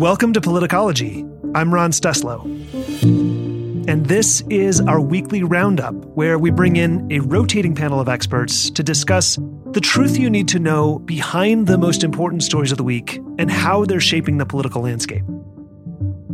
Welcome to Politicology. I'm Ron Steslow. And this is our weekly roundup where we bring in a rotating panel of experts to discuss the truth you need to know behind the most important stories of the week and how they're shaping the political landscape.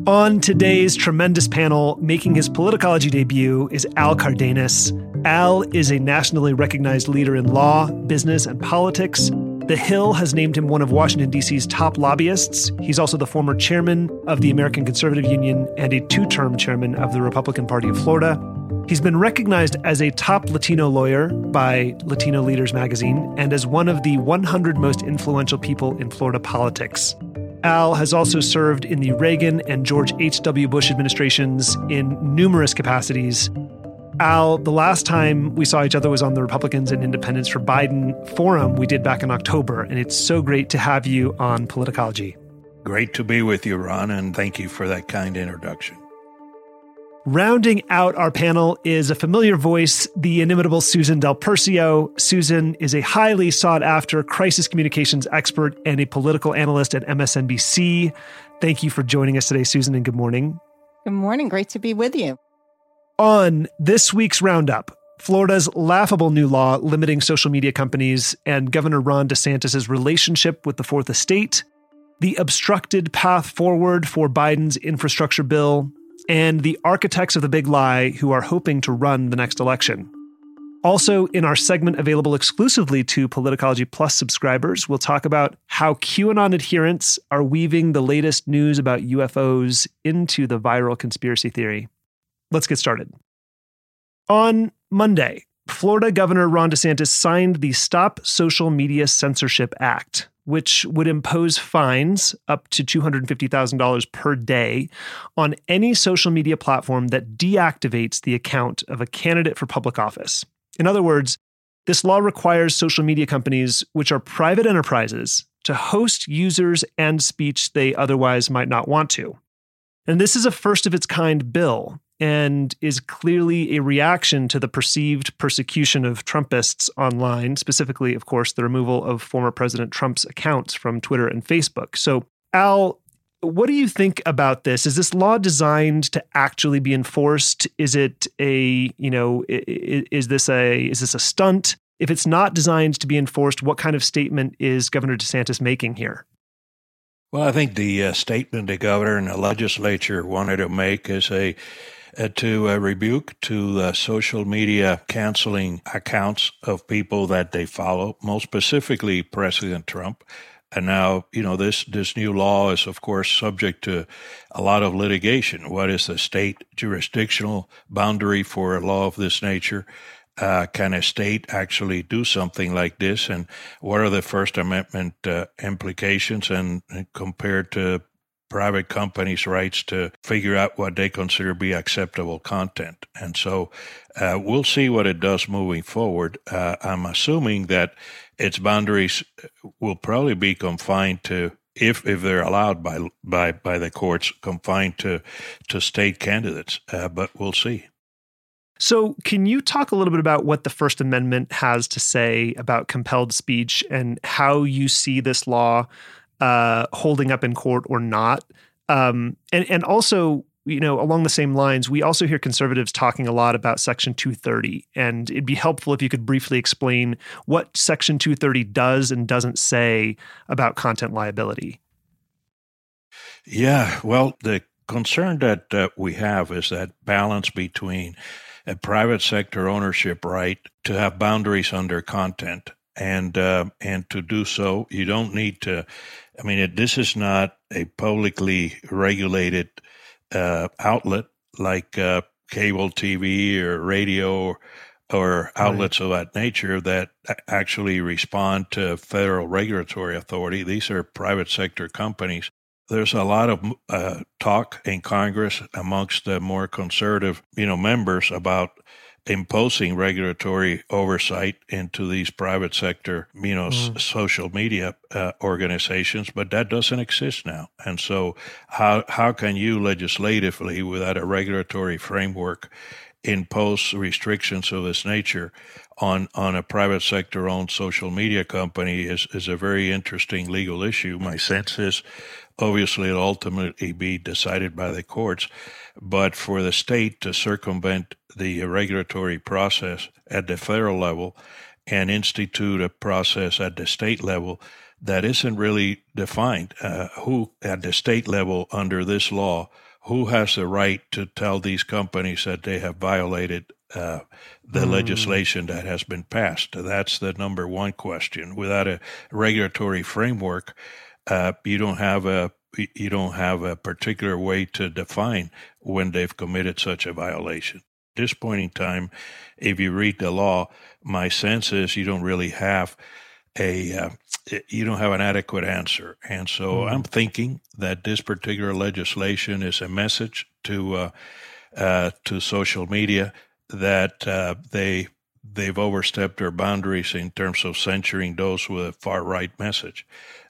On today's tremendous panel, making his politicology debut is Al Cardenas. Al is a nationally recognized leader in law, business, and politics the Hill has named him one of Washington, D.C.'s top lobbyists. He's also the former chairman of the American Conservative Union and a two term chairman of the Republican Party of Florida. He's been recognized as a top Latino lawyer by Latino Leaders magazine and as one of the 100 most influential people in Florida politics. Al has also served in the Reagan and George H.W. Bush administrations in numerous capacities, Al, the last time we saw each other was on the Republicans and Independents for Biden forum we did back in October, and it's so great to have you on Politicology. Great to be with you, Ron, and thank you for that kind introduction. Rounding out our panel is a familiar voice, the inimitable Susan Del Percio. Susan is a highly sought after crisis communications expert and a political analyst at MSNBC. Thank you for joining us today, Susan, and good morning. Good morning. Great to be with you. On this week's roundup, Florida's laughable new law limiting social media companies and Governor Ron DeSantis' relationship with the Fourth Estate, the obstructed path forward for Biden's infrastructure bill, and the architects of the big lie who are hoping to run the next election. Also, in our segment available exclusively to Politicology Plus subscribers, we'll talk about how QAnon adherents are weaving the latest news about UFOs into the viral conspiracy theory. Let's get started. On Monday, Florida Governor Ron DeSantis signed the Stop Social Media Censorship Act, which would impose fines up to $250,000 per day on any social media platform that deactivates the account of a candidate for public office. In other words, this law requires social media companies, which are private enterprises, to host users and speech they otherwise might not want to. And this is a first of its kind bill and is clearly a reaction to the perceived persecution of Trumpists online, specifically, of course, the removal of former President Trump's accounts from Twitter and Facebook. So, Al, what do you think about this? Is this law designed to actually be enforced? Is it a, you know, is this a is this a stunt? If it's not designed to be enforced, what kind of statement is Governor DeSantis making here? Well, I think the uh, statement the governor and the legislature wanted to make is a to uh, rebuke to uh, social media canceling accounts of people that they follow, most specifically President Trump. And now, you know, this, this new law is, of course, subject to a lot of litigation. What is the state jurisdictional boundary for a law of this nature? Uh, can a state actually do something like this? And what are the First Amendment uh, implications? And compared to private companies' rights to figure out what they consider be acceptable content. And so uh, we'll see what it does moving forward. Uh, I'm assuming that its boundaries will probably be confined to. If, if they're allowed by by by the courts, confined to to state candidates, uh, but we'll see. So, can you talk a little bit about what the First Amendment has to say about compelled speech and how you see this law uh, holding up in court or not. Um, and and also, you know, along the same lines, we also hear conservatives talking a lot about Section 230, and it'd be helpful if you could briefly explain what Section 230 does and doesn't say about content liability. Yeah, well, the concern that uh, we have is that balance between a private sector ownership right to have boundaries under content and uh, and to do so you don't need to I mean, it, this is not a publicly regulated uh, outlet like uh, cable TV or radio or, or outlets right. of that nature that actually respond to federal regulatory authority. These are private sector companies. There's a lot of uh, talk in Congress amongst the more conservative, you know, members about imposing regulatory oversight into these private sector, you know, mm. s- social media uh, organizations, but that doesn't exist now. And so, how how can you legislatively, without a regulatory framework, impose restrictions of this nature on on a private sector owned social media company is is a very interesting legal issue. My sense is obviously it'll ultimately be decided by the courts, but for the state to circumvent the regulatory process at the federal level and institute a process at the state level that isn't really defined. Uh, who at the state level under this law, who has the right to tell these companies that they have violated uh, the mm. legislation that has been passed? That's the number one question. Without a regulatory framework, uh, you don't have a you don't have a particular way to define when they've committed such a violation. At this point in time, if you read the law, my sense is you don't really have a uh, you don't have an adequate answer, and so mm I'm thinking that this particular legislation is a message to uh, uh, to social media that uh, they they've overstepped their boundaries in terms of censoring those with a far right message.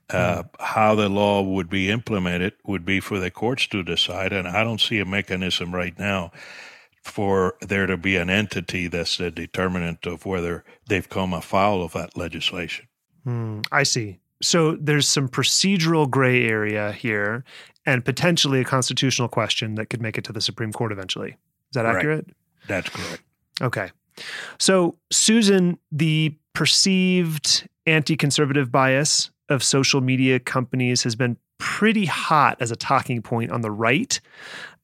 Uh, How the law would be implemented would be for the courts to decide, and I don't see a mechanism right now for there to be an entity that's the determinant of whether they've come afoul of that legislation. Mm, I see. So there's some procedural gray area here and potentially a constitutional question that could make it to the Supreme Court eventually. Is that right. accurate? That's correct. Okay. So, Susan, the perceived anti conservative bias of social media companies has been pretty hot as a talking point on the right.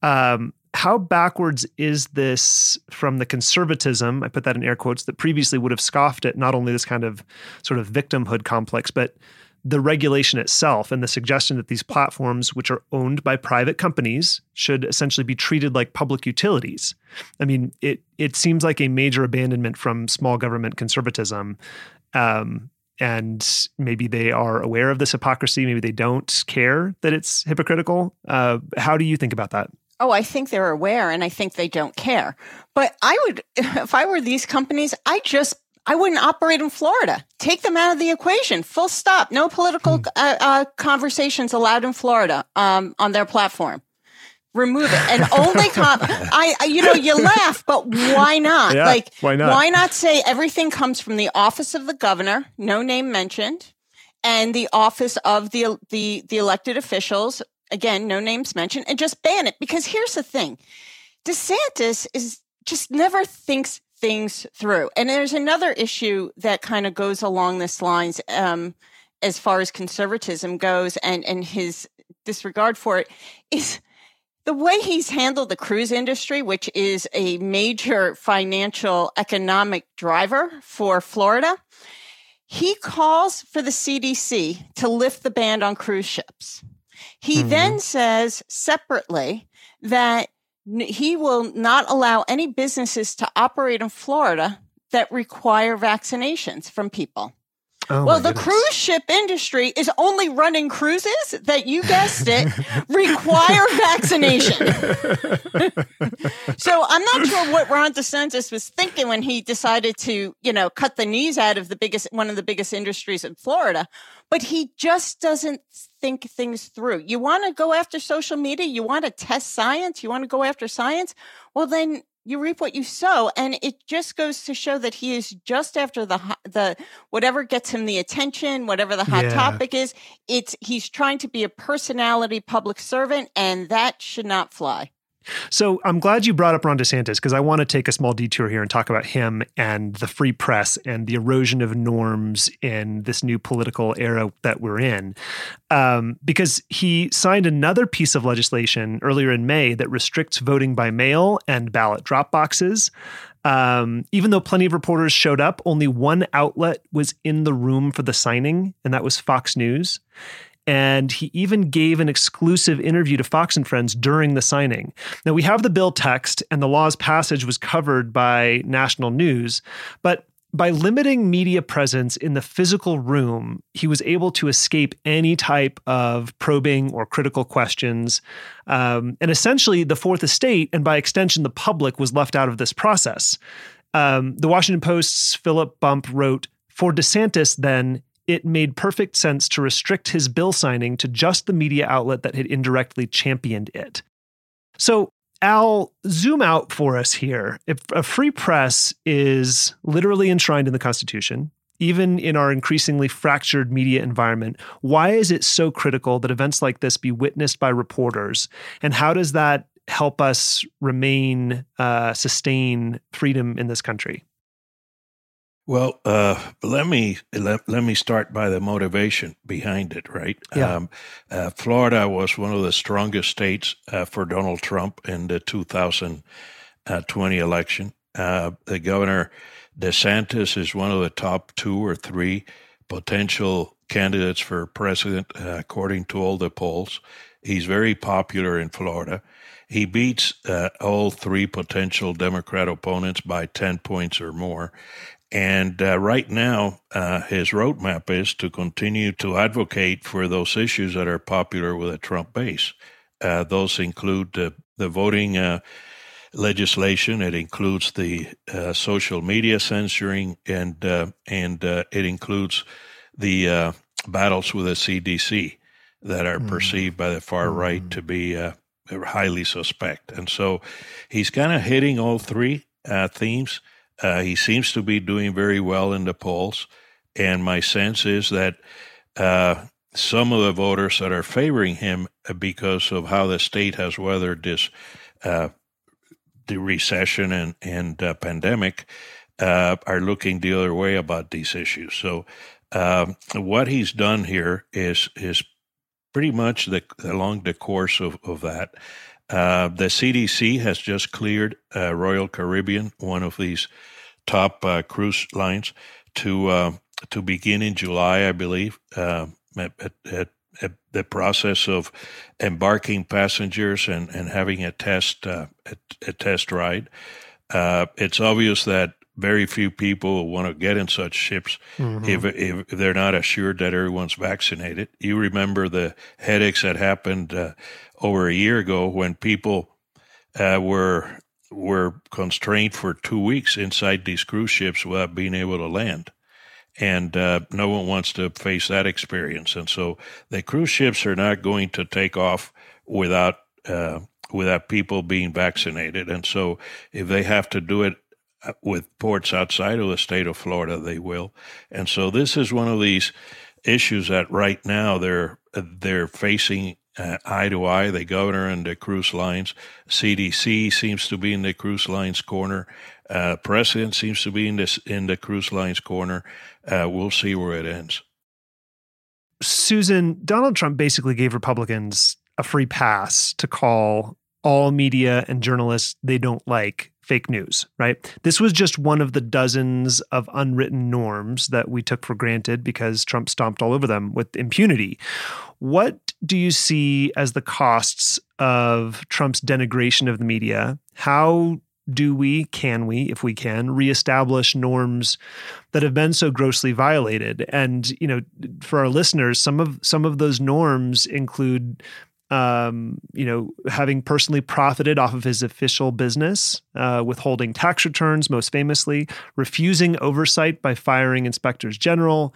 Um, how backwards is this from the conservatism, I put that in air quotes, that previously would have scoffed at not only this kind of sort of victimhood complex, but the regulation itself and the suggestion that these platforms, which are owned by private companies, should essentially be treated like public utilities. I mean, it it seems like a major abandonment from small government conservatism. Um, and maybe they are aware of this hypocrisy. Maybe they don't care that it's hypocritical. Uh, how do you think about that? Oh, I think they're aware and I think they don't care. But I would, if I were these companies, I just, I wouldn't operate in Florida. Take them out of the equation. Full stop. No political hmm. uh, uh, conversations allowed in Florida um, on their platform. Remove it and only com- I, you know, you laugh, but why not? Yeah, like, why not? Why not say everything comes from the office of the governor, no name mentioned, and the office of the the the elected officials again, no names mentioned, and just ban it. Because here's the thing DeSantis is just never thinks things through. And there's another issue that kind of goes along this lines um, as far as conservatism goes and, and his disregard for it is the way he's handled the cruise industry, which is a major financial economic driver for Florida. He calls for the CDC to lift the ban on cruise ships. He mm-hmm. then says separately that he will not allow any businesses to operate in Florida that require vaccinations from people. Oh well, the goodness. cruise ship industry is only running cruises that you guessed it require vaccination. so I'm not sure what Ron DeSantis was thinking when he decided to, you know, cut the knees out of the biggest one of the biggest industries in Florida, but he just doesn't think things through. You want to go after social media, you want to test science, you want to go after science. Well, then you reap what you sow and it just goes to show that he is just after the the whatever gets him the attention whatever the hot yeah. topic is it's he's trying to be a personality public servant and that should not fly so I'm glad you brought up Ron DeSantis because I want to take a small detour here and talk about him and the free press and the erosion of norms in this new political era that we're in. Um, because he signed another piece of legislation earlier in May that restricts voting by mail and ballot drop boxes. Um, even though plenty of reporters showed up, only one outlet was in the room for the signing, and that was Fox News. And he even gave an exclusive interview to Fox and Friends during the signing. Now, we have the bill text, and the law's passage was covered by national news, but by limiting media presence in the physical room, he was able to escape any type of probing or critical questions. Um, and essentially, the Fourth Estate, and by extension, the public, was left out of this process. Um, the Washington Post's Philip Bump wrote For DeSantis, then, it made perfect sense to restrict his bill signing to just the media outlet that had indirectly championed it. So, Al, zoom out for us here. If a free press is literally enshrined in the Constitution, even in our increasingly fractured media environment, why is it so critical that events like this be witnessed by reporters? And how does that help us remain, uh, sustain freedom in this country? Well, uh, let me let, let me start by the motivation behind it. Right, yeah. Um, uh, Florida was one of the strongest states uh, for Donald Trump in the 2020 uh, election. Uh, the governor DeSantis is one of the top two or three potential candidates for president, uh, according to all the polls. He's very popular in Florida. He beats uh, all three potential Democrat opponents by 10 points or more. And uh, right now, uh, his roadmap is to continue to advocate for those issues that are popular with the Trump base. Uh, those include the voting uh, legislation. It includes the uh, social media censoring, and uh, and uh, it includes the uh, battles with the CDC that are mm. perceived by the far mm. right to be uh, highly suspect. And so he's kind of hitting all three uh, he seems to be doing very well in the polls, and my sense is that some of the voters that are favoring him because of how the state has weathered this uh, the recession and and uh, pandemic uh, are looking the other way about these issues. So um, what he's done here is is pretty much the, along the course of of that. Uh, the CDC has just cleared uh, Royal Caribbean, one of these top uh, cruise lines, to uh, to begin in July, I believe, at, at the process of embarking passengers and, and having a test uh, a, a, test ride. Uh, it's obvious that very few people want to get in such ships mm-hmm. if, if they're not assured that everyone's vaccinated. You remember the headaches that happened uh, over a year ago when people uh, were were constrained for two weeks inside these cruise ships without being able to land and uh, no one wants to face that experience. And so the cruise ships are not going to take off without uh, without people being vaccinated. And so if they have to do it uh, with ports outside of the state of Florida, they will. And so this is one of these issues that right now they're they're facing uh, eye to eye, the governor and the cruise lines. CDC seems to be in the cruise lines corner. Uh, president seems to be in this in the cruise lines corner. Uh, we'll see where it ends. Susan, Donald Trump basically gave Republicans a free pass to call all media and journalists they don't like fake news, right? This was just one of the dozens of unwritten norms that we took for granted because Trump stomped all over them with impunity. What do you see as the costs of Trump's denigration of the media? How do we, can we, if we can, reestablish norms that have been so grossly violated? And you know, for our listeners, some of some of those norms include um, you know, having personally profited off of his official business, uh, withholding tax returns, most famously, refusing oversight by firing inspectors general,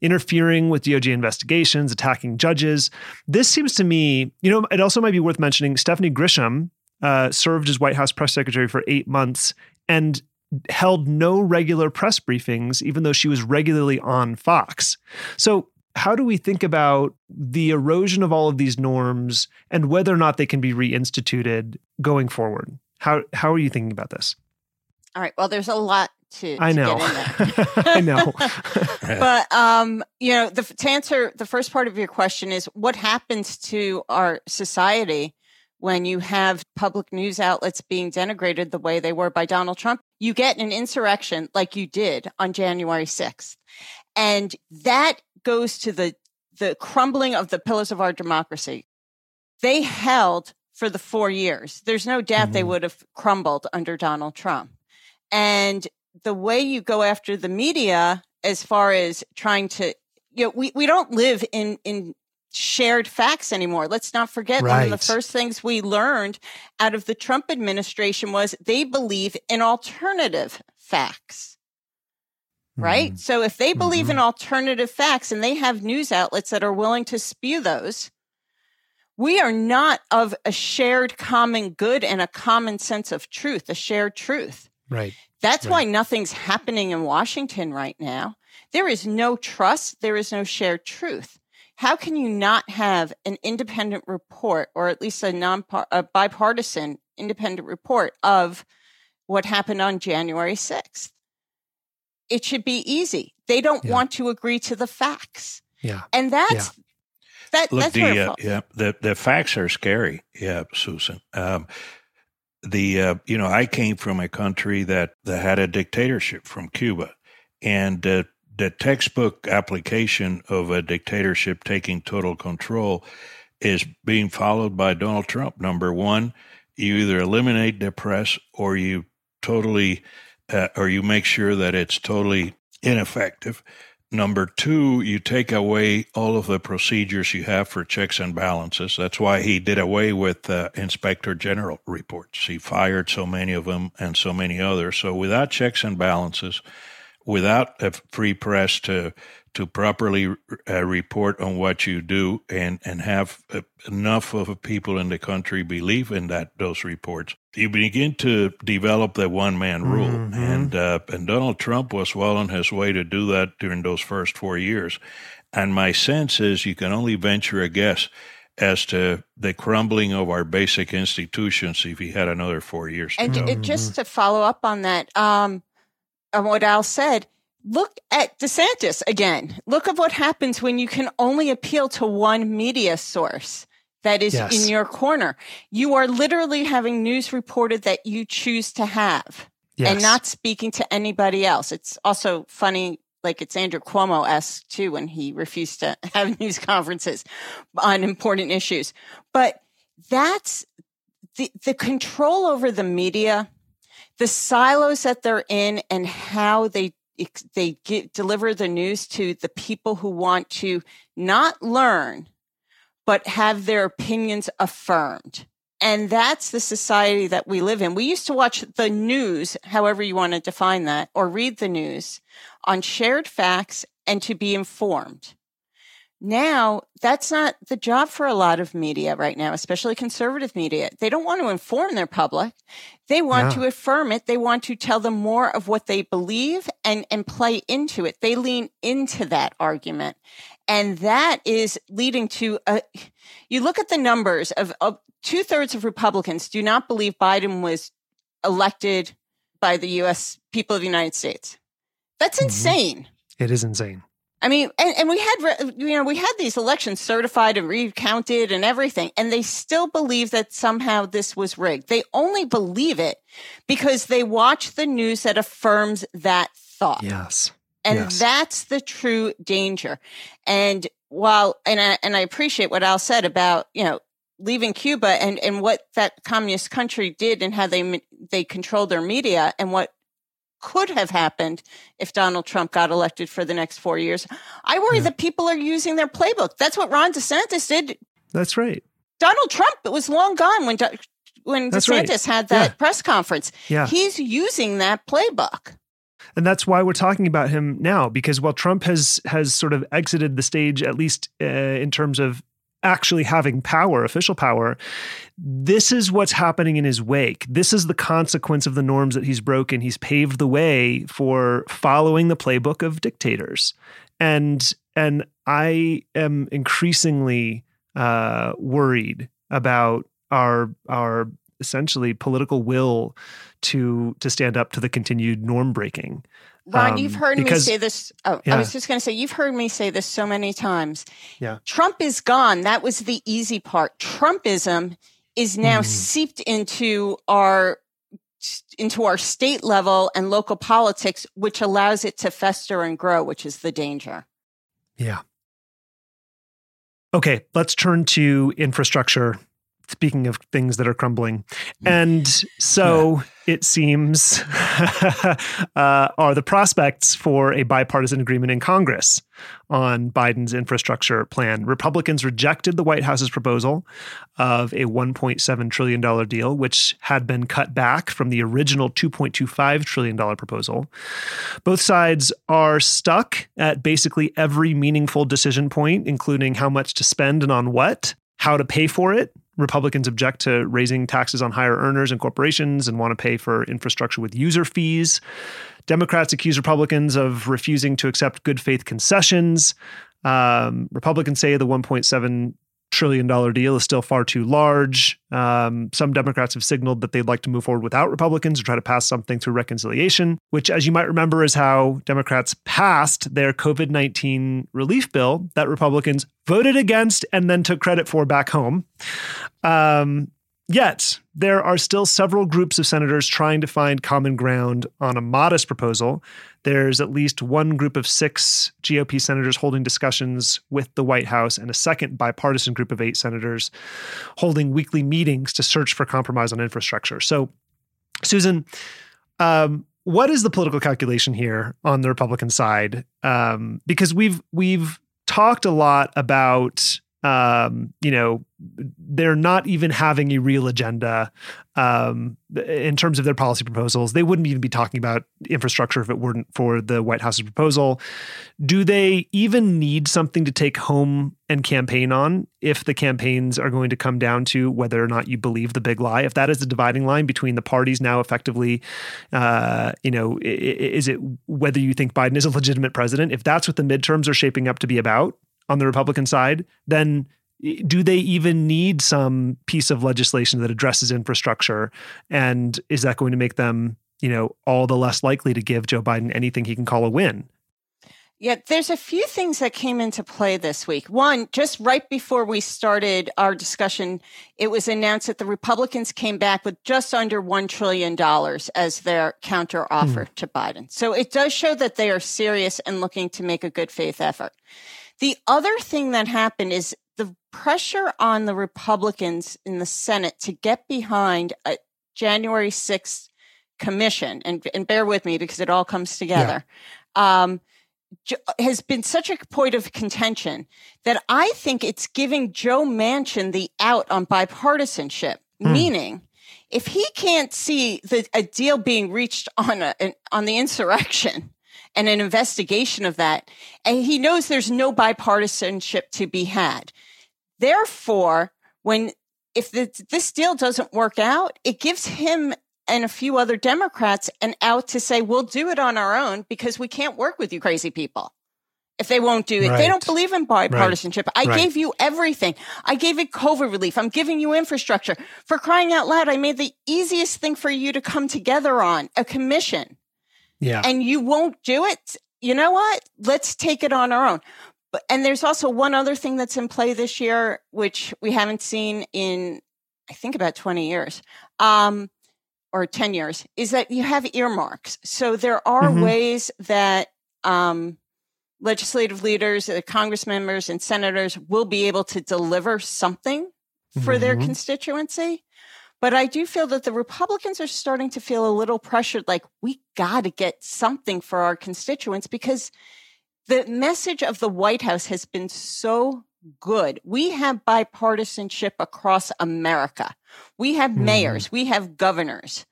interfering with DOJ investigations, attacking judges. This seems to me, you know, it also might be worth mentioning Stephanie Grisham uh, served as White House press secretary for eight months and held no regular press briefings, even though she was regularly on Fox. So how do we think about the erosion of all of these norms and whether or not they can be reinstituted going forward? How how are you thinking about this? All right. Well, there's a lot to. I know. I know. but um, you know, the, to answer the first part of your question is what happens to our society when you have public news outlets being denigrated the way they were by Donald Trump. You get an insurrection like you did on January 6th. And that goes to the, the crumbling of the pillars of our democracy. They held for the four years. There's no doubt mm-hmm. they would have crumbled under Donald Trump. And the way you go after the media, as far as trying to, you know, we, we don't live in, in shared facts anymore. Let's not forget right. one of the first things we learned out of the Trump administration was they believe in alternative facts right? Mm-hmm. So if they believe mm-hmm. in alternative facts and they have news outlets that are willing to spew those, We are not of a shared common good and a common sense of truth, a shared truth. Right. That's right. why nothing's happening in Washington right now. There is no trust. There is no shared truth. How can you not have an independent report or at least a non a bipartisan independent report of what happened on January 6th? It should be easy. They don't Yeah. want to agree to the facts. Yeah. And that's that Look, that's the uh, yeah, the the facts are scary. Yeah, Susan. Um, the uh, you know I came from a country that that had a dictatorship from Cuba, and uh, the textbook application of a dictatorship taking total control is being followed by Donald Trump. Number one, you either eliminate the press or you totally uh, or you make sure that it's totally ineffective. Number two, you take away all of the procedures you have for checks and balances. That's why he did away with uh, inspector general reports. He fired so many of them and so many others. So without checks and balances, without a free press to to properly uh, report on what you do and and have uh, enough of people in the country believe in that those reports you begin to develop the one man rule Mhm. and uh, and Donald Trump was well on his way to do that during those first 4 years and my sense is you can only venture a guess as to the crumbling of our basic institutions if he had another 4 years to And go. it, just to follow up on that, um, on what Al said, look at DeSantis again. Look at what happens when you can only appeal to one media source that is Yes. in your corner. You are literally having news reported that you choose to have Yes. and not speaking to anybody else. It's also funny. Like it's Andrew Cuomo esque too when he refused to have news conferences on important issues. But that's the, the control over the media, the silos that they're in and how they they get, deliver the news to the people who want to not learn but have their opinions affirmed. And that's the society that we live in. We used to watch the news, however you want to define that, or read the news on shared facts and to be informed. Now, that's not the job for a lot of media right now, especially conservative media. They don't want to inform their public. They want Yeah. to affirm it. They want to tell them more of what they believe and, and play into it. They lean into that argument. And that is leading to a, you look at the numbers of, of two thirds of Republicans do not believe Biden was elected by the U.S. people of the United States. That's Mhm. insane. it is insane. I mean, and, and we had, you know, we had these elections certified and recounted and everything, and they still believe that somehow this was rigged. They only believe it because they watch the news that affirms that thought. Yes. And Yes. that's the true danger. And while, and I, and I appreciate what Al said about, you know, leaving Cuba and, and what that communist country did and how they, they controlled their media and what could have happened if Donald Trump got elected for the next four years. I worry Yeah. that people are using their playbook. That's what Ron DeSantis did. That's right. Donald Trump was long gone when, Do- when That's right. DeSantis had that Yeah. press conference. Yeah. He's using that playbook. And that's why we're talking about him now, because while Trump has has sort of exited the stage, at least uh, in terms of actually having power, official power, this is what's happening in his wake. This is the consequence of the norms that he's broken. He's paved the way for following the playbook of dictators, and and I am increasingly uh, worried about our our essentially political will to to stand up to the continued norm breaking. Ron, Um, you've heard because- me say this. Oh, Yeah. I was just going to say, you've heard me say this so many times. Yeah. Trump is gone. That was the easy part. Trumpism is now Mhm. seeped into our into our state level and local politics, which allows it to fester and grow, which is the danger. Yeah. Okay, let's turn to infrastructure. Speaking of things that are crumbling. And so it seems uh, are the prospects for a bipartisan agreement in Congress on Biden's infrastructure plan. Republicans rejected the White House's proposal of a $1.7 trillion deal, which had been cut back from the original $2.25 trillion proposal. Both sides are stuck at basically every meaningful decision point, including how much to spend and on what. how to pay for it. Republicans object to raising taxes on higher earners and corporations and want to pay for infrastructure with user fees. Democrats accuse Republicans of refusing to accept good faith concessions. Um, Republicans say the 1.7 trillion dollar deal is still far too large. Um, some Democrats have signaled that they'd like to move forward without Republicans or try to pass something through reconciliation, which, as you might remember, is how Democrats passed their COVID 19 relief bill that Republicans voted against and then took credit for back home. Um, Yet, there are still several groups of senators trying to find common ground on a modest proposal. There's at least one group of six GOP senators holding discussions with the White House, and a second bipartisan group of eight senators holding weekly meetings to search for compromise on infrastructure. So, Susan, um, what is the political calculation here on the Republican side? Um, because we've we've talked a lot about um, you know, they're not even having a real agenda um, in terms of their policy proposals. They wouldn't even be talking about infrastructure if it weren't for the White House's proposal. Do they even need something to take home and campaign on if the campaigns are going to come down to whether or not you believe the big lie? If that is the dividing line between the parties now, effectively, uh, you know, is it whether you think Biden is a legitimate president? If that's what the midterms are shaping up to be about, on the Republican side, then do they even need some piece of legislation that addresses infrastructure? And is that going to make them, you know, all the less likely to give Joe Biden anything he can call a win? Yeah, there's a few things that came into play this week. One, just right before we started our discussion, it was announced that the Republicans came back with just under $1 trillion as their counter offer hmm. to Biden. So it does show that they are serious and looking to make a good faith effort. The other thing that happened is the pressure on the Republicans in the Senate to get behind a January 6th commission, and, and bear with me because it all comes together, yeah. um, has been such a point of contention that I think it's giving Joe Manchin the out on bipartisanship, mm. meaning if he can't see the, a deal being reached on a, an, on the insurrection, and an investigation of that. And he knows there's no bipartisanship to be had. Therefore, when if the, this deal doesn't work out, it gives him and a few other Democrats an out to say, we'll do it on our own because we can't work with you crazy people. If they won't do it, right. they don't believe in bipartisanship. Right. I right. gave you everything. I gave it COVID relief. I'm giving you infrastructure. For crying out loud, I made the easiest thing for you to come together on a commission yeah. and you won't do it, you know what? Let's take it on our own. But, and there's also one other thing that's in play this year, which we haven't seen in, I think, about 20 years. Um, or 10 years is that you have earmarks. So there are mm-hmm. ways that um, legislative leaders, uh, Congress members, and senators will be able to deliver something for mm-hmm. their constituency. But I do feel that the Republicans are starting to feel a little pressured, like we got to get something for our constituents because the message of the White House has been so good. We have bipartisanship across America. We have mm. mayors, we have governors.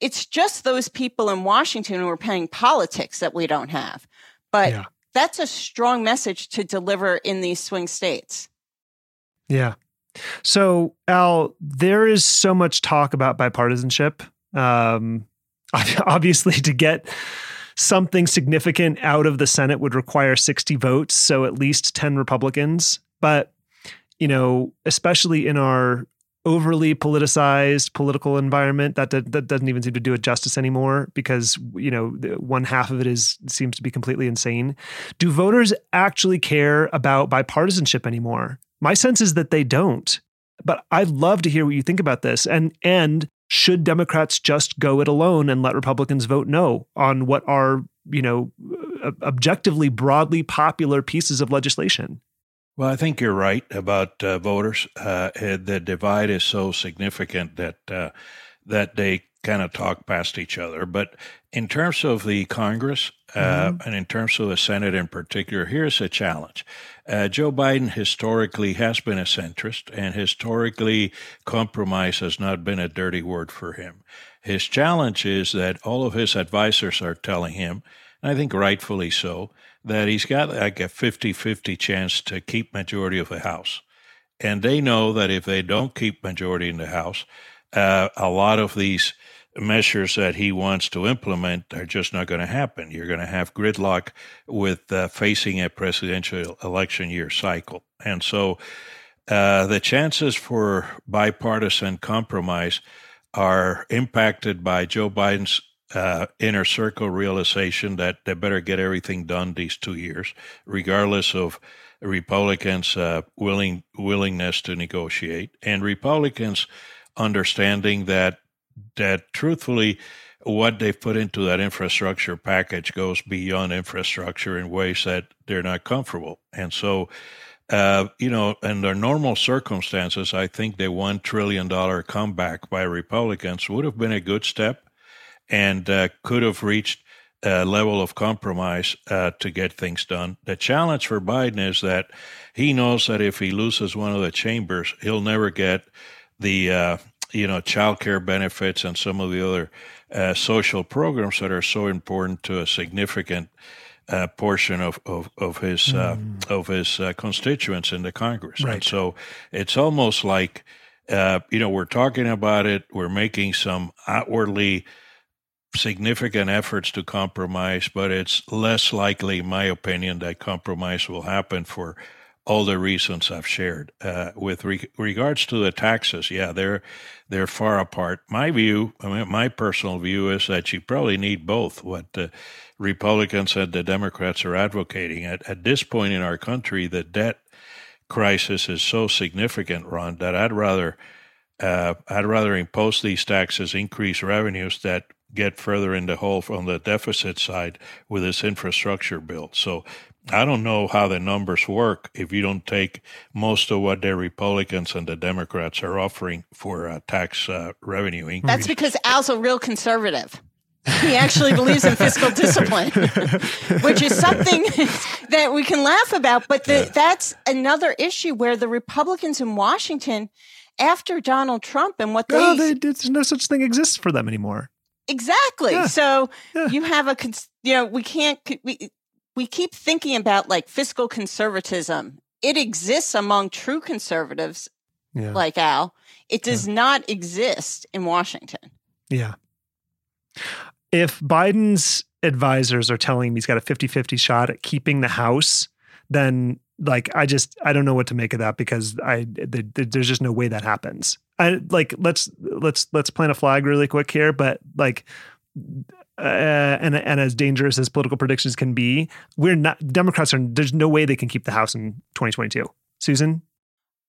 It's just those people in Washington who are paying politics that we don't have. But yeah. that's a strong message to deliver in these swing states. Yeah. So, Al, there is so much talk about bipartisanship. Um, obviously, to get something significant out of the Senate would require 60 votes, so at least 10 Republicans. But, you know, especially in our overly politicized political environment that, that, that doesn't even seem to do it justice anymore because you know one half of it is seems to be completely insane do voters actually care about bipartisanship anymore my sense is that they don't. But I'd love to hear what you think about this. And and should Democrats just go it alone and let Republicans vote no on what are, you know, objectively broadly popular pieces of legislation? Well, I think you're right about uh, voters. Uh, the divide is so significant that uh, that they kind of talk past each other. But in terms of the Congress uh, mm-hmm. and in terms of the Senate in particular, here's a challenge. Uh, Joe Biden historically has been a centrist, and historically, compromise has not been a dirty word for him. His challenge is that all of his advisors are telling him, and I think rightfully so, that he's got like a 50 50 chance to keep majority of the House. and they know that if they don't keep majority in the House, uh, a lot of these measures that he wants to implement are just not going to happen. You're going to have gridlock with uh, facing a presidential election year cycle. And so uh, the chances for bipartisan compromise are impacted by Joe Biden's uh, inner circle realization that they better get everything done these two years, regardless of Republicans' uh, willing willingness to negotiate, and Republicans understanding that that truthfully what they've put into that infrastructure package goes beyond infrastructure in ways that they're not comfortable. And so, uh, you know, under normal circumstances, I think the $1 trillion comeback by Republicans would have been a good step and uh, could have reached a level of compromise uh, to get things done. The challenge for Biden is that he knows that if he loses one of the chambers, he'll never get the uh, you know, child care benefits and some of the other uh, social programs that are so important to a significant uh, portion of of, of his uh, mm. of his uh, constituents in the Congress. Right. And so it's almost like uh, you know we're talking about it, we're making some outwardly significant efforts to compromise, but it's less likely, in my opinion, that compromise will happen for all the reasons I've shared. Uh, with re- regards to the taxes, yeah, they're they're far apart. My view, I mean, my personal view is that you probably need both. What the Republicans and the Democrats are advocating at at this point in our country, the debt crisis is so significant, Ron, that I'd rather uh, I'd rather impose these taxes, increase revenues that get further in the hole on the deficit side with this infrastructure bill. So I don't know how the numbers work if you don't take most of what the Republicans and the Democrats are offering for uh, tax uh, revenue increase. That's because Al's a real conservative. He actually believes in fiscal discipline, which is something that we can laugh about. But the, yeah. that's another issue where the Republicans in Washington, after Donald Trump and what they, no, they, they no such thing exists for them anymore. Exactly. Yeah. So yeah. you have a, you know, we can't, we, we keep thinking about like fiscal conservatism. It exists among true conservatives yeah. like Al. It does yeah. not exist in Washington. Yeah. If Biden's advisors are telling him he's got a 50 50 shot at keeping the House, then like I just I don't know what to make of that because I the, the, there's just no way that happens. I like let's let's let's plant a flag really quick here, but like uh, and and as dangerous as political predictions can be, we're not Democrats are. There's no way they can keep the House in 2022. Susan.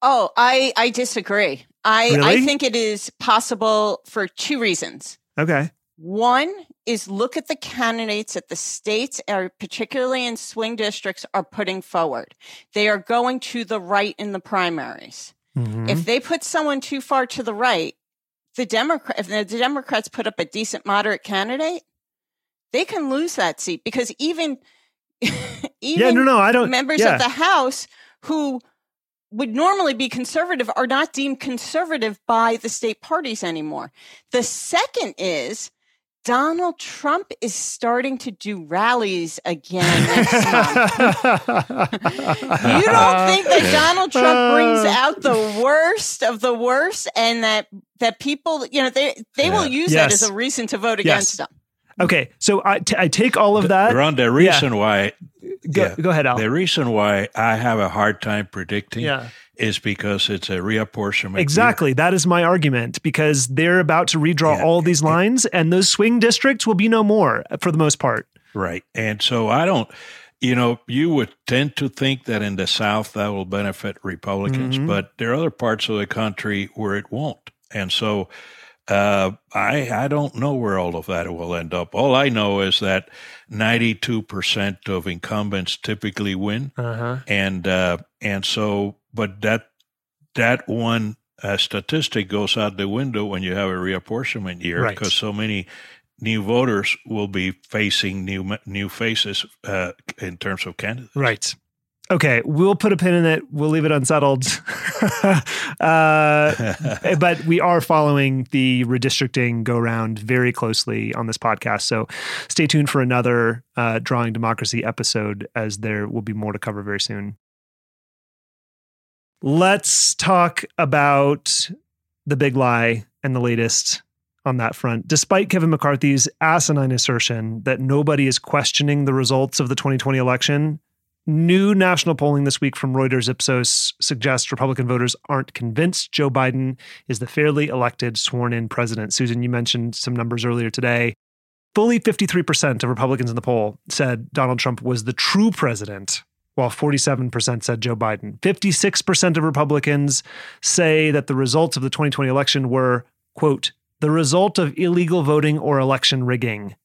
Oh, I I disagree. I really? I think it is possible for two reasons. Okay. One is look at the candidates that the states are particularly in swing districts are putting forward. They are going to the right in the primaries. Mm-hmm. If they put someone too far to the right, the Democrat if the Democrats put up a decent moderate candidate, they can lose that seat because even even yeah, no, no, I don't, members yeah. of the House who would normally be conservative are not deemed conservative by the state parties anymore. The second is Donald Trump is starting to do rallies again you don't think that Donald Trump brings uh. out the worst of the worst and that that people, you know, they they yeah. will use yes. that as a reason to vote against yes. Okay, so I, t- I take all of that. Ron, the reason yeah. why. Go, yeah, go ahead, Al. The reason why I have a hard time predicting yeah. is because it's a reapportionment. Exactly. That is my argument because they're about to redraw yeah. all these lines and those swing districts will be no more for the most part. Right. And so I don't, you know, you would tend to think that in the South that will benefit Republicans, mm-hmm. but there are other parts of the country where it won't. And so, uh, I I don't know where all of that will end up. All I know is that 92% of incumbents typically win, uh-huh. and uh, and so, but that that one uh, statistic goes out the window when you have a reapportionment year because right. so many new voters will be facing new new faces uh, in terms of candidates. Right. Okay, we'll put a pin in it. We'll leave it unsettled. uh, but we are following the redistricting go round very closely on this podcast. So stay tuned for another uh, Drawing Democracy episode, as there will be more to cover very soon. Let's talk about the big lie and the latest on that front. Despite Kevin McCarthy's asinine assertion that nobody is questioning the results of the 2020 election, new national polling this week from Reuters Ipsos suggests Republican voters aren't convinced Joe Biden is the fairly elected, sworn in president. Susan, you mentioned some numbers earlier today. Fully 53% of Republicans in the poll said Donald Trump was the true president while 47% said Joe Biden. 56% of Republicans say that the results of the 2020 election were, quote, the result of illegal voting or election rigging.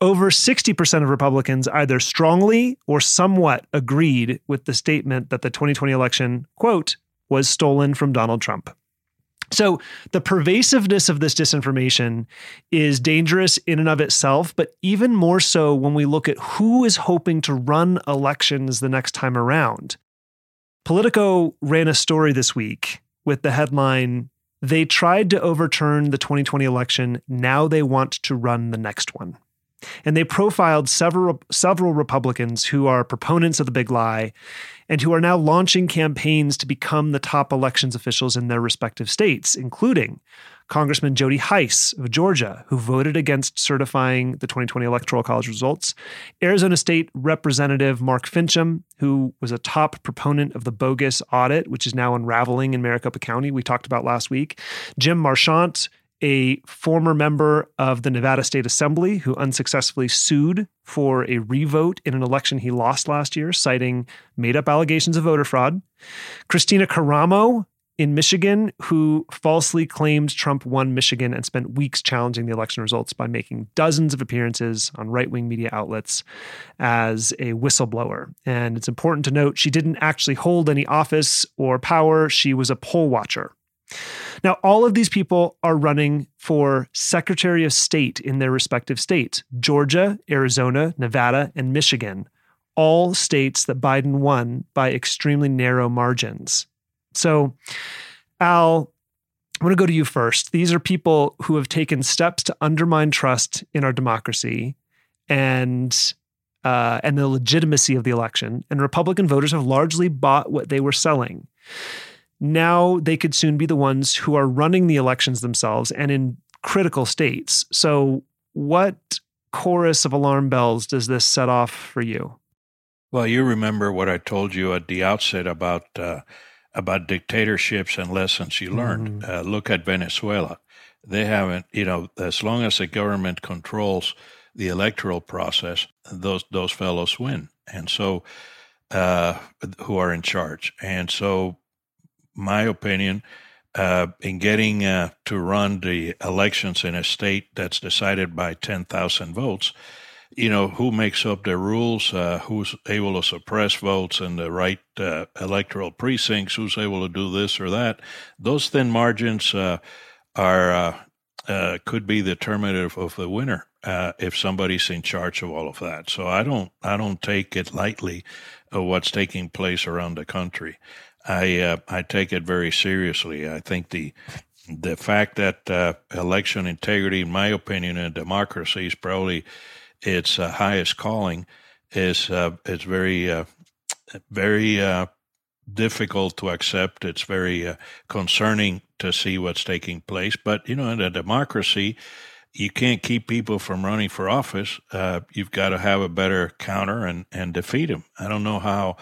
Over 60% of Republicans either strongly or somewhat agreed with the statement that the 2020 election, quote, was stolen from Donald Trump. So the pervasiveness of this disinformation is dangerous in and of itself, but even more so when we look at who is hoping to run elections the next time around. Politico ran a story this week with the headline They tried to overturn the 2020 election. Now they want to run the next one. And they profiled several several Republicans who are proponents of the big lie and who are now launching campaigns to become the top elections officials in their respective states, including Congressman Jody Hice of Georgia, who voted against certifying the 2020 Electoral College results, Arizona State Representative Mark Finchem, who was a top proponent of the bogus audit, which is now unraveling in Maricopa County, we talked about last week, Jim Marchant, a former member of the Nevada State Assembly who unsuccessfully sued for a revote in an election he lost last year, citing made up allegations of voter fraud. Kristina Karamo in Michigan, who falsely claimed Trump won Michigan and spent weeks challenging the election results by making dozens of appearances on right wing media outlets as a whistleblower. And it's important to note she didn't actually hold any office or power, she was a poll watcher. Now, all of these people are running for Secretary of State in their respective states Georgia, Arizona, Nevada, and Michigan, all states that Biden won by extremely narrow margins. So, Al, I want to go to you first. These are people who have taken steps to undermine trust in our democracy and uh, and the legitimacy of the election. And Republican voters have largely bought what they were selling now they could soon be the ones who are running the elections themselves and in critical states. So, what chorus of alarm bells does this set off for you? Well, you remember what I told you at the outset about uh, about dictatorships and lessons you learned. Mm-hmm. Uh, look at Venezuela; they haven't, you know, as long as the government controls the electoral process, those those fellows win, and so uh, who are in charge, and so my opinion, uh, in getting uh, to run the elections in a state that's decided by 10,000 votes, you know, who makes up the rules, uh, who's able to suppress votes in the right uh, electoral precincts, who's able to do this or that. Those thin margins uh, are uh, could be determinative of the winner if somebody's in charge of all of that. So I don't I don't take it lightly what's taking place around the country. I uh, I take it very seriously. I think the the fact that uh, election integrity, in my opinion, in democracy is probably its uh, highest calling is uh, it's very uh, very uh, difficult to accept. It's very concerning to see what's taking place. But you know, in a democracy, you can't keep people from running for office. you've got to have a better counter and and defeat them. I don't know how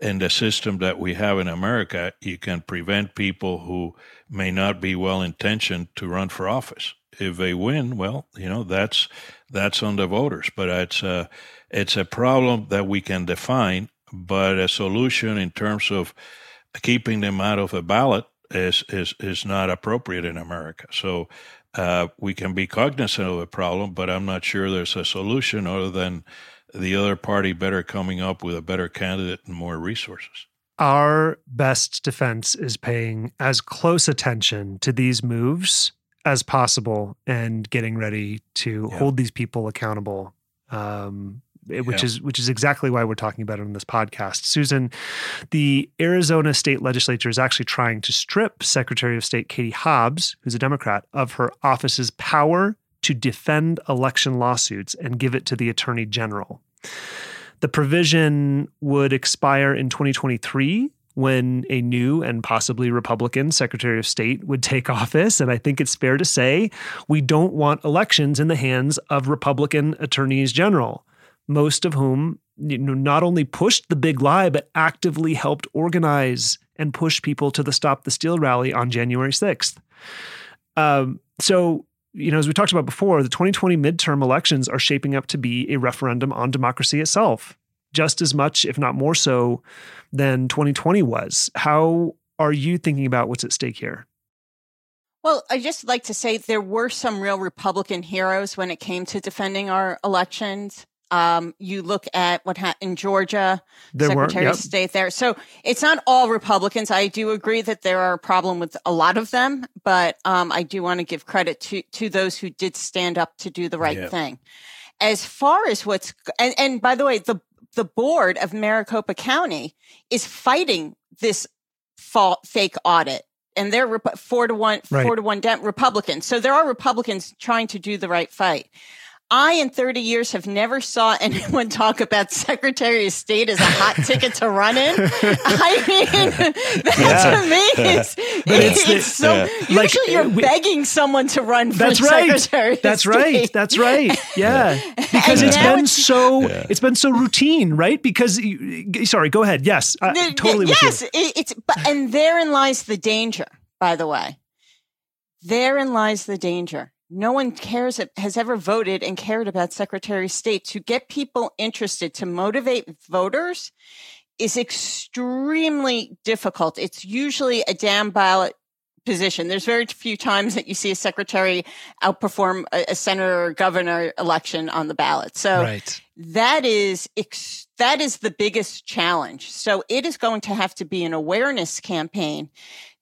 in the system that we have in America, you can prevent people who may not be well intentioned to run for office. If they win, well, you know that's that's on the voters. But it's a it's a problem that we can define. But a solution in terms of keeping them out of a ballot is is is not appropriate in America. So uh, we can be cognizant of a problem, but I'm not sure there's a solution other than the other party better coming up with a better candidate and more resources. Our best defense is paying as close attention to these moves as possible and getting ready to yeah. hold these people accountable. Um, which yeah. is which is exactly why we're talking about it on this podcast. Susan, the Arizona state legislature is actually trying to strip Secretary of State Katie Hobbs, who's a Democrat, of her office's power to defend election lawsuits and give it to the attorney general. The provision would expire in 2023, when a new and possibly Republican Secretary of State would take office. And I think it's fair to say we don't want elections in the hands of Republican attorneys general, most of whom you know, not only pushed the big lie, but actively helped organize and push people to the Stop the Steal rally on January 6th. Um, so, you know, as we talked about before, the 2020 midterm elections are shaping up to be a referendum on democracy itself, just as much, if not more so, than 2020 was. How are you thinking about what's at stake here? Well, I just like to say there were some real Republican heroes when it came to defending our elections. Um, you look at what happened in Georgia, there Secretary were, yep. of State there. So it's not all Republicans. I do agree that there are a problem with a lot of them, but um, I do want to give credit to to those who did stand up to do the right yep. thing. As far as what's and, and by the way, the the board of Maricopa County is fighting this fake audit and they're four to one, right. four to one Republicans. So there are Republicans trying to do the right fight. I, in 30 years, have never saw anyone talk about Secretary of State as a hot ticket to run in. I mean, that yeah. to me is it's, it's, so. Yeah. Usually, like, you're we, begging someone to run for that's right. Secretary. That's right. That's right. Yeah, because it's been it's, so yeah. it's been so routine, right? Because sorry, go ahead. Yes, uh, totally. Yes, it, it's and therein lies the danger. By the way, therein lies the danger no one cares has ever voted and cared about secretary of state. To get people interested to motivate voters is extremely difficult. It's usually a down ballot position. There's very few times that you see a secretary outperform a, a senator or governor election on the ballot. So right. that is ex- that is the biggest challenge. So it is going to have to be an awareness campaign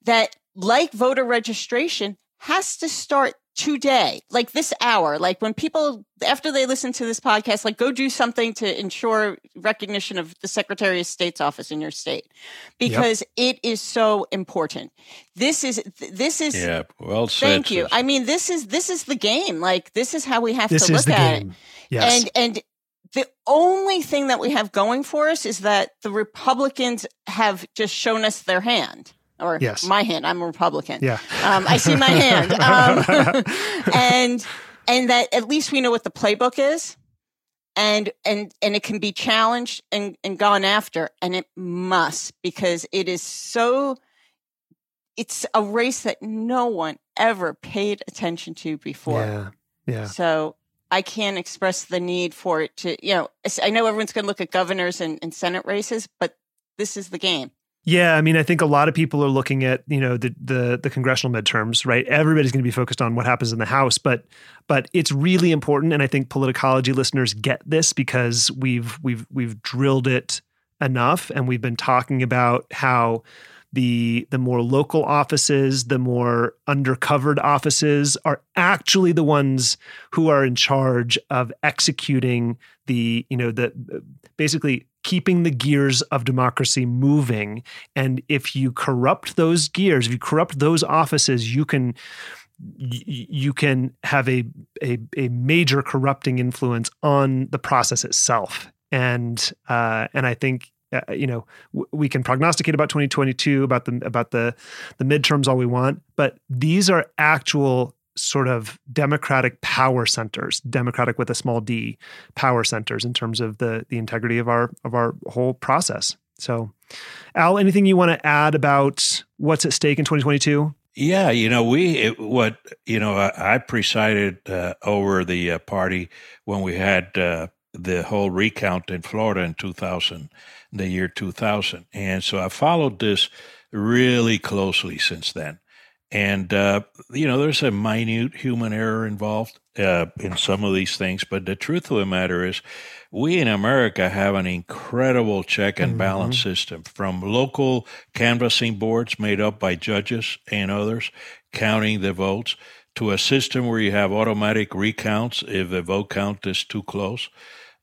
that like voter registration has to start today, like this hour, like when people, after they listen to this podcast, like go do something to ensure recognition of the Secretary of State's office in your state because yep. it is so important. This is, this is, yeah, well said. Thank you. I mean, this is, this is the game. Like this is how we have this to look at game. it. Yes. And, and, the only thing that we have going for us is that the Republicans have just shown us their hand or yes. my hand. I'm a Republican. Yeah. Um, I see my hand. Um, and and that at least we know what the playbook is, and and and it can be challenged and and gone after, and it must because it is so. It's a race that no one ever paid attention to before. Yeah. Yeah. So I can't express the need for it to, you know, I know everyone's going to look at governors and, and Senate races, but this is the game. Yeah, I mean, I think a lot of people are looking at you know the the, the congressional midterms, right? Everybody's going to be focused on what happens in the House, but but it's really important, and I think politicology listeners get this because we've we've we've drilled it enough, and we've been talking about how the the more local offices, the more undercovered offices are actually the ones who are in charge of executing the you know the basically keeping the gears of democracy moving. And if you corrupt those gears, if you corrupt those offices, you can you can have a, a, a major corrupting influence on the process itself. And uh, and I think uh, you know w- we can prognosticate about 2022 about the about the the midterms all we want, but these are actual sort of democratic power centers, democratic with a small d power centers in terms of the the integrity of our of our whole process. So, Al, anything you want to add about what's at stake in 2022? Yeah, you know, we it, what you know, I, I presided uh, over the uh, party when we had uh, the whole recount in Florida in 2000, the year 2000, and so I followed this really closely since then. And, uh, you know, there's a minute human error involved uh, in some of these things. But the truth of the matter is, we in America have an incredible check and balance mm-hmm. system from local canvassing boards made up by judges and others counting the votes to a system where you have automatic recounts if the vote count is too close,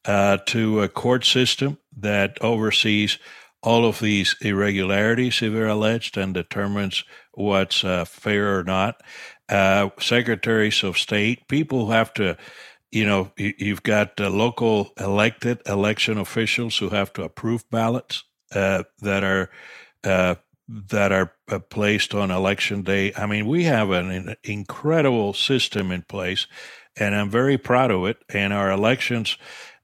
uh, to a court system that oversees all of these irregularities if they're alleged and determines what's uh, fair or not. Uh, secretaries of state, people have to, you know, you've got uh, local elected election officials who have to approve ballots uh, that are uh, that are uh, placed on election day. I mean, we have an incredible system in place, and I'm very proud of it. And our elections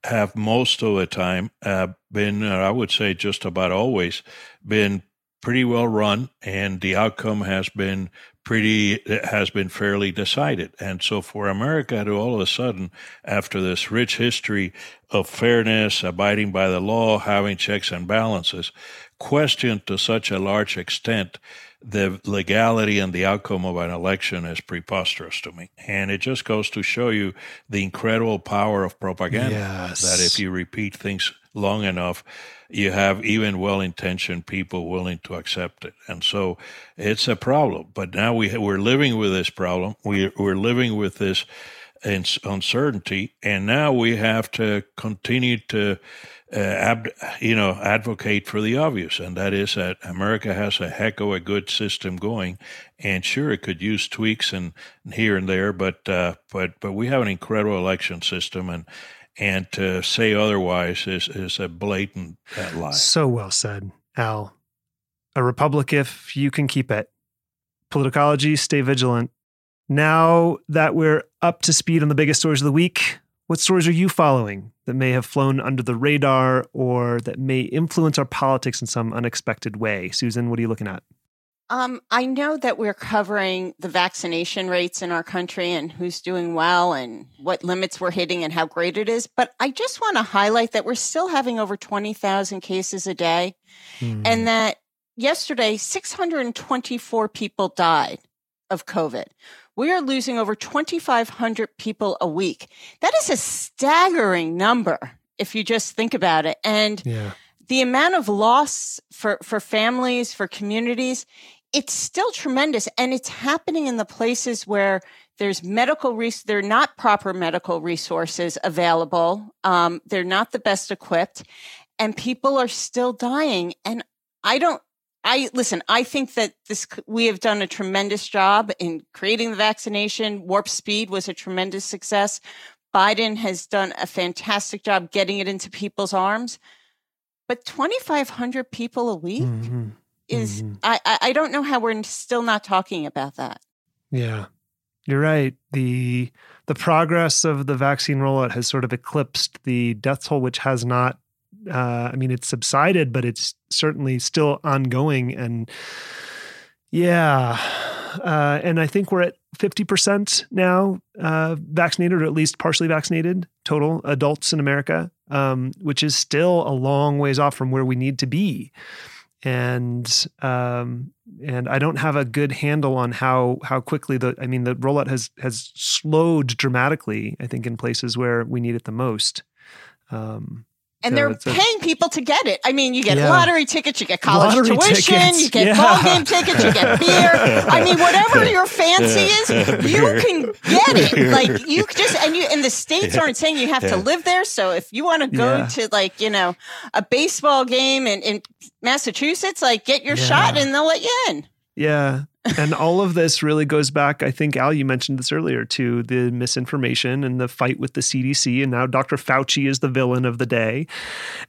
have most of the time uh, been, uh, I would say, just about always been pretty well run, and the outcome has been pretty has been fairly decided. And so for America to all of a sudden, after this rich history of fairness, abiding by the law, having checks and balances, question to such a large extent the legality and the outcome of an election is preposterous to me. And it just goes to show you the incredible power of propaganda. Yes. That if you repeat things long enough, you have even well intentioned people willing to accept it. And so it's a problem. But now we, we're living with this problem. We, we're living with this uncertainty. And now we have to continue to uh, ab, you know, advocate for the obvious, and that is that America has a heck of a good system going, and sure, it could use tweaks and here and there, but uh, but but we have an incredible election system, and and to say otherwise is is a blatant uh, lie. So well said, Al. A republic, if you can keep it. Politicology, stay vigilant. Now that we're up to speed on the biggest stories of the week, what stories are you following that may have flown under the radar or that may influence our politics in some unexpected way? Susan, what are you looking at? Um, I know that we're covering the vaccination rates in our country and who's doing well and what limits we're hitting and how great it is. But I just want to highlight that we're still having over 20,000 cases a day mm. and that yesterday 624 people died of COVID, we are losing over 2,500 people a week. That is a staggering number if you just think about it. And yeah. The amount of loss for, for families, for communities, it's still tremendous. And it's happening in the places where there's medical, res- there are not proper medical resources available. Um, they're not the best equipped and people are still dying. And I don't, I listen, I think that this, we have done a tremendous job in creating the vaccination. Warp speed was a tremendous success. Biden has done a fantastic job getting it into people's arms. But 2,500 people a week mm-hmm. is, mm-hmm. I, I don't know how we're still not talking about that. Yeah, you're right. The, the progress of the vaccine rollout has sort of eclipsed the death toll, which has not uh, I mean, it's subsided, but it's certainly still ongoing. And yeah, uh, and I think we're at 50% now uh, vaccinated, or at least partially vaccinated, total adults in America, um, which is still a long ways off from where we need to be. And um, and I don't have a good handle on how how quickly the I mean the rollout has has slowed dramatically. I think in places where we need it the most. Um, and they're paying people to get it. I mean, you get yeah. lottery tickets, you get college lottery tuition, tickets. you get yeah. ball game tickets, you get beer. I mean, whatever your fancy is, you can get it. Like you just and you and the states aren't saying you have to live there. So if you want to go to like you know a baseball game in, in Massachusetts, like get your shot and they'll let you in. Yeah, and all of this really goes back, I think, Al, you mentioned this earlier, to the misinformation and the fight with the CDC. And now Dr. Fauci is the villain of the day.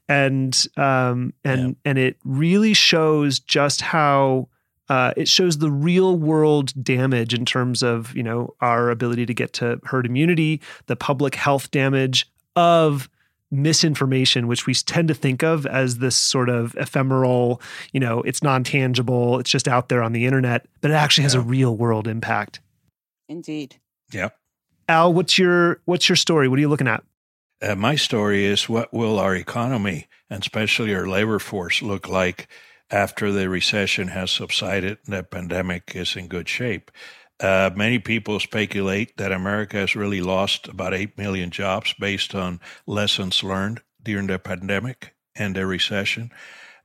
And um, and yeah. and it really shows just how uh, it shows the real world damage in terms of, you know, our ability to get to herd immunity, the public health damage of misinformation, which we tend to think of as this sort of ephemeral, you know, it's non tangible, it's just out there on the internet, but it actually has yeah. a real world impact. Indeed. Yeah. Al, what's your what's your story? What are you looking at? Uh, my story is what will our economy and especially our labor force look like after the recession has subsided and the pandemic is in good shape. Uh, many people speculate that America has really lost about 8 million jobs based on lessons learned during the pandemic and the recession.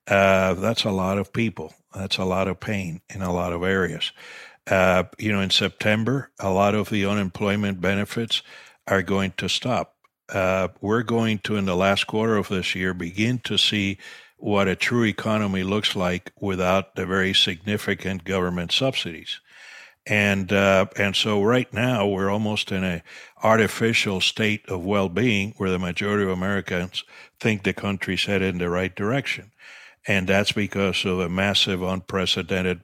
Uh, that's a lot of people. That's a lot of pain in a lot of areas. Uh, you know, in September, a lot of the unemployment benefits are going to stop. Uh, we're going to, in the last quarter of this year, begin to see what a true economy looks like without the very significant government subsidies and uh, and so right now we're almost in a artificial state of well-being where the majority of Americans think the country's headed in the right direction. and that's because of a massive, unprecedented,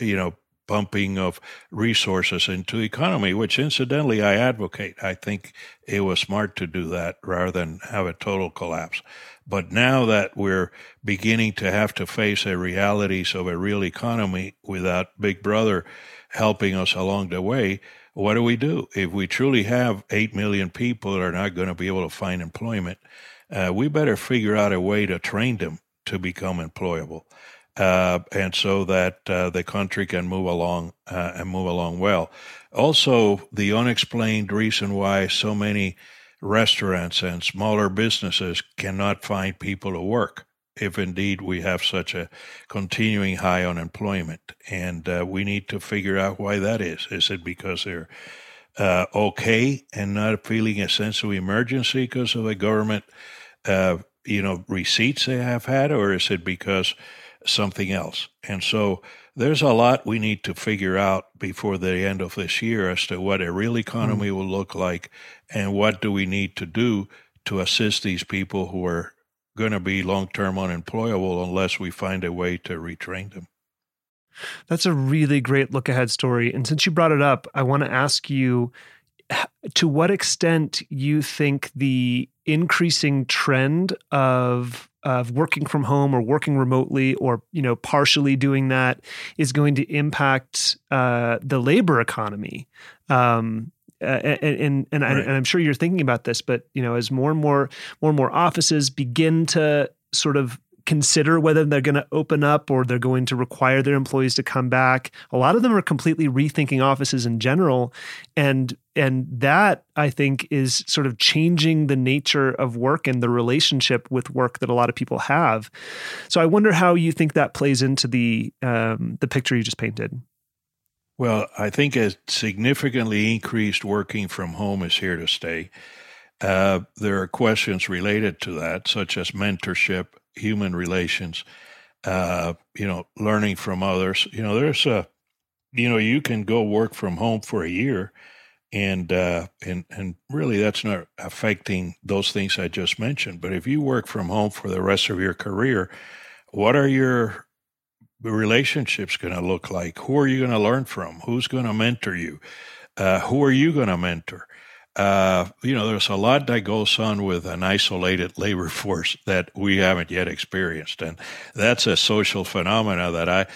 you know, pumping of resources into economy, which incidentally I advocate. I think it was smart to do that rather than have a total collapse. But now that we're beginning to have to face the realities of a real economy without Big Brother helping us along the way, what do we do? If we truly have 8 million people that are not going to be able to find employment, uh, we better figure out a way to train them to become employable uh, and so that uh, the country can move along uh, and move along well. Also, the unexplained reason why so many restaurants and smaller businesses cannot find people to work, if indeed we have such a continuing high unemployment. And uh, we need to figure out why that is. Is it because they're uh, okay and not feeling a sense of emergency because of the government, uh, you know, receipts they have had, or is it because something else. And so there's a lot we need to figure out before the end of this year as to what a real economy mm. will look like and what do we need to do to assist these people who are going to be long term unemployable unless we find a way to retrain them. That's a really great look ahead story. And since you brought it up, I want to ask you to what extent you think the increasing trend of of working from home or working remotely or you know partially doing that is going to impact uh, the labor economy. Um, uh, and and, and, right. I, and I'm sure you're thinking about this, but you know, as more and more more and more offices begin to sort of consider whether they're going to open up or they're going to require their employees to come back. A lot of them are completely rethinking offices in general and and that I think is sort of changing the nature of work and the relationship with work that a lot of people have. So I wonder how you think that plays into the um, the picture you just painted. Well, I think a significantly increased working from home is here to stay. Uh, there are questions related to that, such as mentorship, human relations, uh, you know, learning from others. You know, there's a, you know, you can go work from home for a year, and uh, and and really that's not affecting those things I just mentioned. But if you work from home for the rest of your career, what are your relationships going to look like? Who are you going to learn from? Who's going to mentor you? Uh, who are you going to mentor? uh, you know, there's a lot that goes on with an isolated labor force that we haven't yet experienced, and that's a social phenomena that I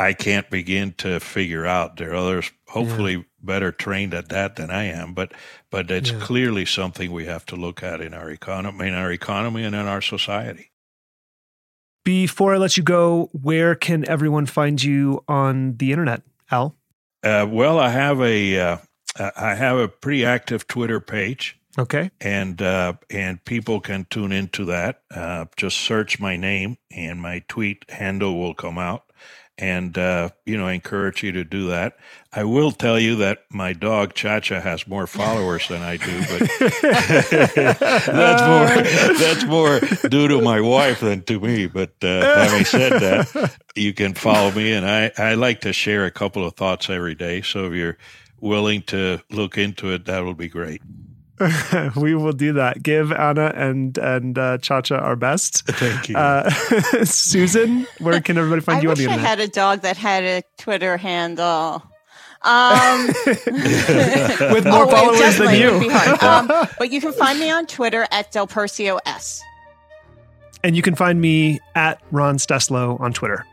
I can't begin to figure out. There are others, hopefully, yeah. better trained at that than I am, but but it's yeah. clearly something we have to look at in our economy, in our economy, and in our society. Before I let you go, where can everyone find you on the internet, Al? Uh, well, I have a uh, uh, I have a pretty active Twitter page. Okay. And uh, and people can tune into that. Uh, just search my name, and my tweet handle will come out. And uh, you know, I encourage you to do that. I will tell you that my dog Chacha has more followers than I do, but that's more that's more due to my wife than to me. But uh, having said that, you can follow me, and I I like to share a couple of thoughts every day. So if you're willing to look into it, that will be great. we will do that. Give Anna and and uh, Chacha our best. Thank you, uh, Susan. Where can everybody find I you on the internet? I actually had a dog that had a Twitter handle. Um, with more oh, followers than you. Um, but you can find me on Twitter at Del Percio S. And you can find me at Ron Steslow on Twitter.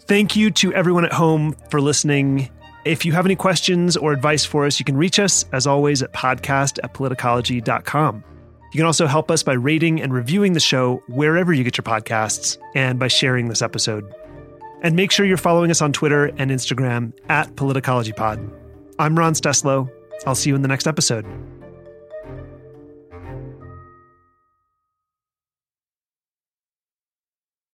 Thank you to everyone at home for listening if you have any questions or advice for us, you can reach us, as always, at podcast at politicology.com. You can also help us by rating and reviewing the show wherever you get your podcasts and by sharing this episode. And make sure you're following us on Twitter and Instagram at politicologypod. I'm Ron Steslow. I'll see you in the next episode.